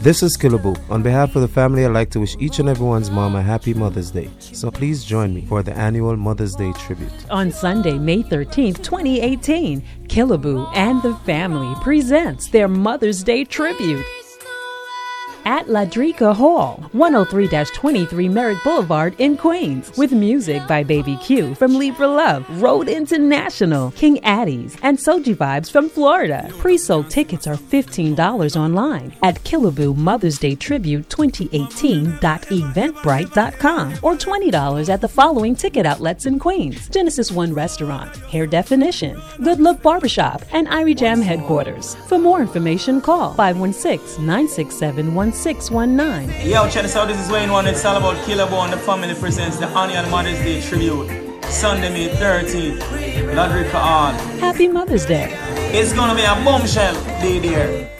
This is Killaboo. On behalf of the family, I'd like to wish each and everyone's mom a happy Mother's Day. So please join me for the annual Mother's Day tribute. On Sunday, May 13th, 2018, Killaboo and the family presents their Mother's Day tribute at Ladrika Hall, 103-23 Merrick Boulevard in Queens, with music by Baby Q from Libra Love, Road International, King Addies, and Soji Vibes from Florida. Pre-sold tickets are $15 online at Killaboo Mother's Day Tribute 2018.eventbrite.com or $20 at the following ticket outlets in Queens: Genesis One Restaurant, Hair Definition, Good Look Barbershop, and Irie Jam headquarters. For more information, call 516 967 619. Yo, check this out. This is Wayne One. It's all about Killaboo and the family presents the Onion Mother's Day tribute. Sunday, May 13th, Ladrika Hall. Happy Mother's Day. It's gonna be a bombshell day there.